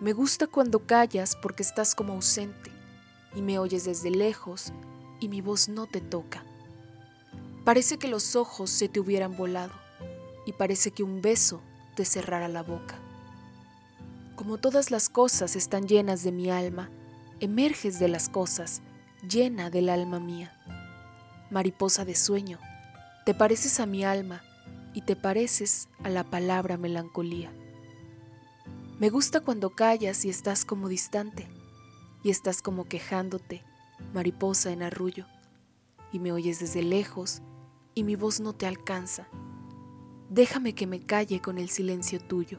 Me gusta cuando callas porque estás como ausente y me oyes desde lejos y mi voz no te toca. Parece que los ojos se te hubieran volado y parece que un beso te cerrara la boca. Como todas las cosas están llenas de mi alma, emerges de las cosas, llena del alma mía. Mariposa de sueño, te pareces a mi alma y te pareces a la palabra melancolía. Me gusta cuando callas y estás como distante, y estás como quejándote, mariposa en arrullo, y me oyes desde lejos y mi voz no te alcanza. Déjame que me calle con el silencio tuyo.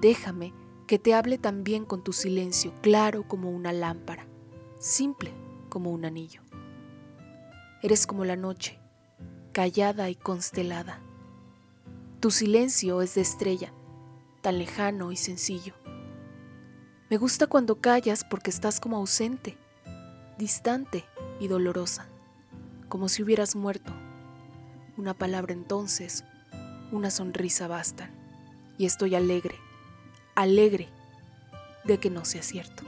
Déjame que te hable también con tu silencio, claro como una lámpara, simple como un anillo. Eres como la noche, callada y constelada. Tu silencio es de estrella, tan lejano y sencillo. Me gusta cuando callas porque estás como ausente, distante y dolorosa como si hubieras muerto. Una palabra entonces, una sonrisa bastan. Y estoy alegre, alegre de que no sea cierto.